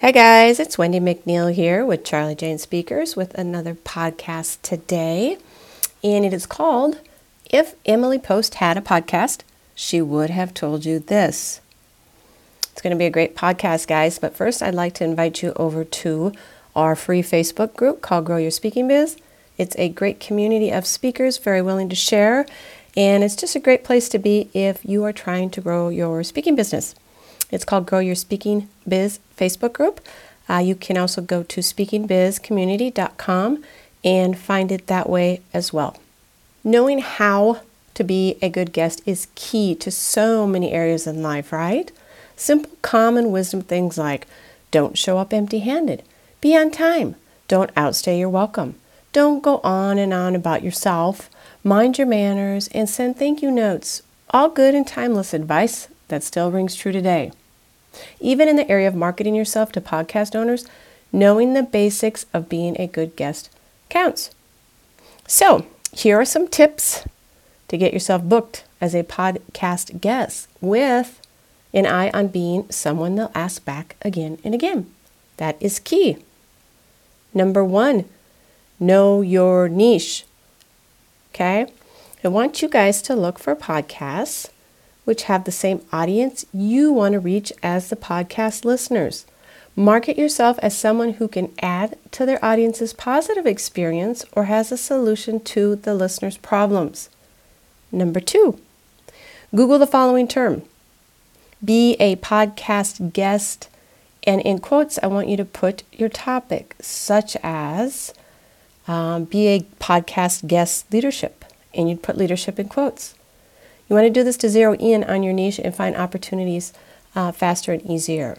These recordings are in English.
Hi, guys, it's Wendy McNeil here with Charlie Jane Speakers with another podcast today. And it is called If Emily Post Had a Podcast, She Would Have Told You This. It's going to be a great podcast, guys. But first, I'd like to invite you over to our free Facebook group called Grow Your Speaking Biz. It's a great community of speakers, very willing to share. And it's just a great place to be if you are trying to grow your speaking business. It's called Grow Your Speaking Biz Facebook group. Uh, you can also go to speakingbizcommunity.com and find it that way as well. Knowing how to be a good guest is key to so many areas in life, right? Simple, common wisdom things like don't show up empty handed, be on time, don't outstay your welcome, don't go on and on about yourself, mind your manners, and send thank you notes. All good and timeless advice that still rings true today. Even in the area of marketing yourself to podcast owners, knowing the basics of being a good guest counts. So, here are some tips to get yourself booked as a podcast guest with an eye on being someone they'll ask back again and again. That is key. Number one, know your niche. Okay? I want you guys to look for podcasts which have the same audience you want to reach as the podcast listeners. Market yourself as someone who can add to their audience's positive experience or has a solution to the listener's problems. Number two, Google the following term be a podcast guest. And in quotes, I want you to put your topic, such as um, be a podcast guest leadership. And you'd put leadership in quotes. You want to do this to zero in on your niche and find opportunities uh, faster and easier.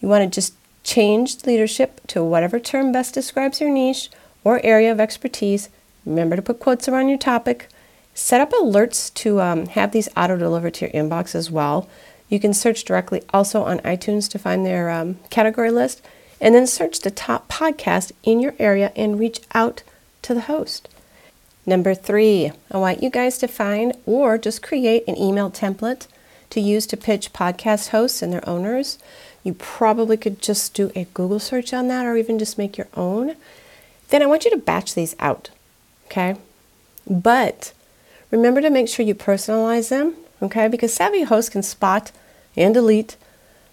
You want to just change leadership to whatever term best describes your niche or area of expertise. Remember to put quotes around your topic. Set up alerts to um, have these auto delivered to your inbox as well. You can search directly also on iTunes to find their um, category list, and then search the top podcast in your area and reach out to the host. Number three, I want you guys to find or just create an email template to use to pitch podcast hosts and their owners. You probably could just do a Google search on that or even just make your own. Then I want you to batch these out, okay? But remember to make sure you personalize them, okay? Because savvy hosts can spot and delete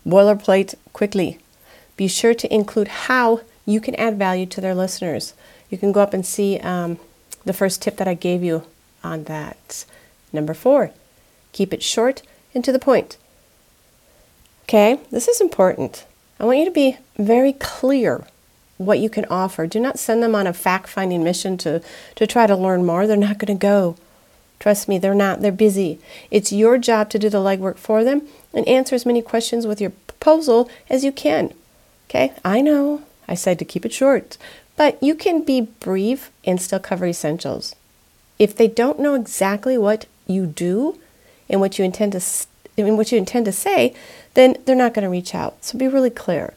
boilerplate quickly. Be sure to include how you can add value to their listeners. You can go up and see um, the first tip that I gave you on that. Number four, keep it short and to the point. Okay, this is important. I want you to be very clear what you can offer. Do not send them on a fact finding mission to, to try to learn more. They're not going to go. Trust me, they're not. They're busy. It's your job to do the legwork for them and answer as many questions with your proposal as you can. Okay, I know I said to keep it short, but you can be brief and still cover essentials. If they don't know exactly what you do and what you intend to and what you intend to say, then they're not going to reach out. So be really clear.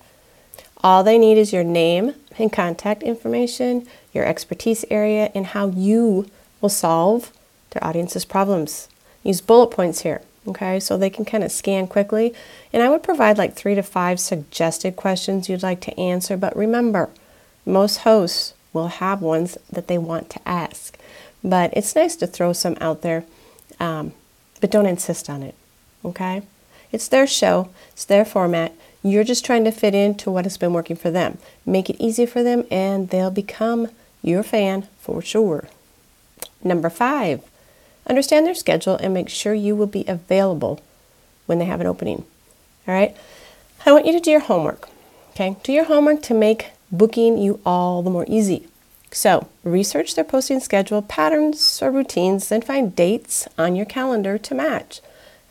All they need is your name and contact information, your expertise area, and how you will solve their audience's problems. Use bullet points here, okay, so they can kind of scan quickly. And I would provide like three to five suggested questions you'd like to answer, but remember, most hosts will have ones that they want to ask, but it's nice to throw some out there, um, but don't insist on it, okay? It's their show, it's their format. You're just trying to fit into what has been working for them. Make it easy for them, and they'll become your fan for sure. Number five, understand their schedule and make sure you will be available when they have an opening. All right? I want you to do your homework. Okay? Do your homework to make booking you all the more easy. So, research their posting schedule, patterns, or routines, and find dates on your calendar to match.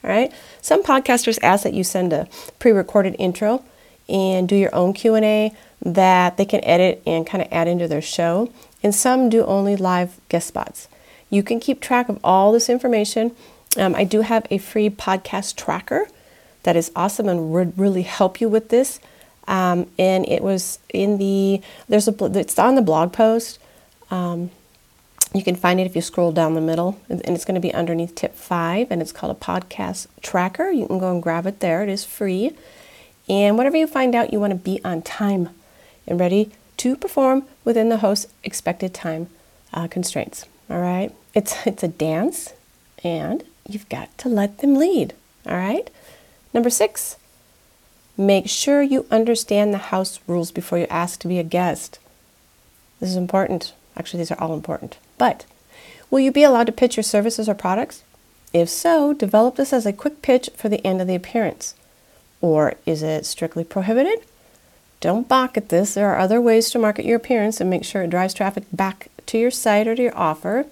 All right? Some podcasters ask that you send a pre recorded intro, and do your own Q&A that they can edit and kind of add into their show. And some do only live guest spots. You can keep track of all this information. Um, I do have a free podcast tracker that is awesome and would really help you with this. Um, and it was in the there's a it's on the blog post. Um, you can find it if you scroll down the middle, and it's going to be underneath tip five, and it's called a podcast tracker. You can go and grab it there. It is free. And whatever you find out, you want to be on time and ready to perform within the host's expected time uh, constraints. All right, it's it's a dance, and you've got to let them lead. All right. Number six, make sure you understand the house rules before you ask to be a guest. This is important. Actually, these are all important. But will you be allowed to pitch your services or products? If so, develop this as a quick pitch for the end of the appearance. Or is it strictly prohibited? Don't balk at this. There are other ways to market your appearance and make sure it drives traffic back to your site or to your offer.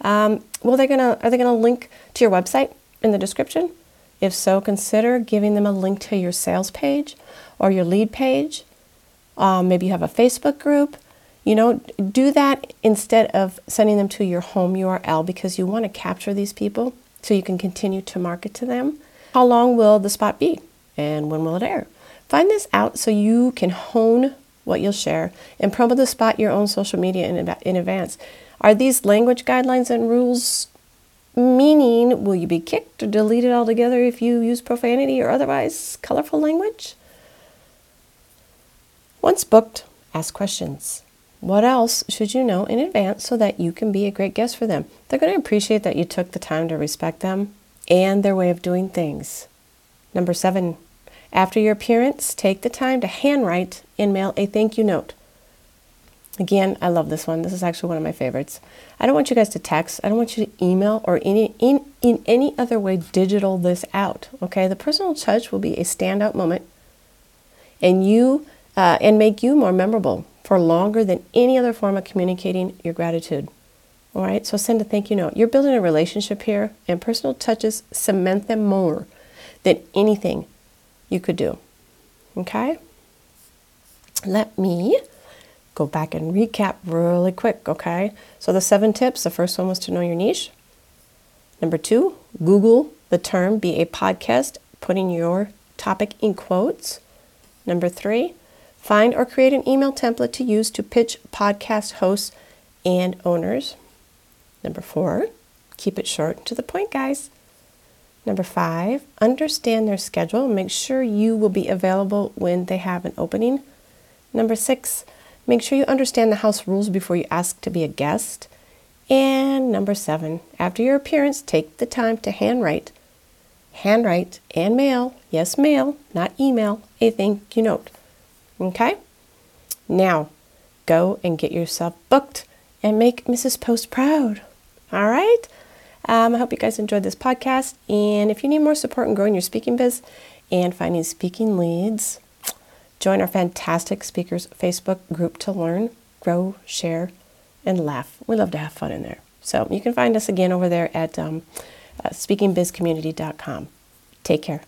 Um, well, they're gonna are they gonna link to your website in the description? If so, consider giving them a link to your sales page or your lead page. Um, maybe you have a Facebook group. You know, do that instead of sending them to your home URL because you want to capture these people so you can continue to market to them. How long will the spot be and when will it air? Find this out so you can hone what you'll share and promote the spot your own social media in, in advance. Are these language guidelines and rules meaning will you be kicked or deleted altogether if you use profanity or otherwise colorful language? Once booked, ask questions. What else should you know in advance so that you can be a great guest for them? They're going to appreciate that you took the time to respect them and their way of doing things. Number seven, after your appearance, take the time to handwrite and mail a thank you note. Again, I love this one. This is actually one of my favorites. I don't want you guys to text. I don't want you to email or any in, in any other way digital this out. Okay, the personal touch will be a standout moment, and you uh, and make you more memorable for longer than any other form of communicating your gratitude. All right, so send a thank you note. You're building a relationship here, and personal touches cement them more than anything you could do. Okay? Let me go back and recap really quick, okay? So the seven tips the first one was to know your niche. Number two, Google the term be a podcast, putting your topic in quotes. Number three, Find or create an email template to use to pitch podcast hosts and owners. Number four, keep it short to the point, guys. Number five, understand their schedule. Make sure you will be available when they have an opening. Number six, make sure you understand the house rules before you ask to be a guest. And number seven, after your appearance, take the time to handwrite, handwrite and mail, yes, mail, not email, a thank you note. Okay? Now, go and get yourself booked and make Mrs. Post proud. All right? Um, I hope you guys enjoyed this podcast. And if you need more support in growing your speaking biz and finding speaking leads, join our fantastic speakers Facebook group to learn, grow, share, and laugh. We love to have fun in there. So you can find us again over there at um, uh, speakingbizcommunity.com. Take care.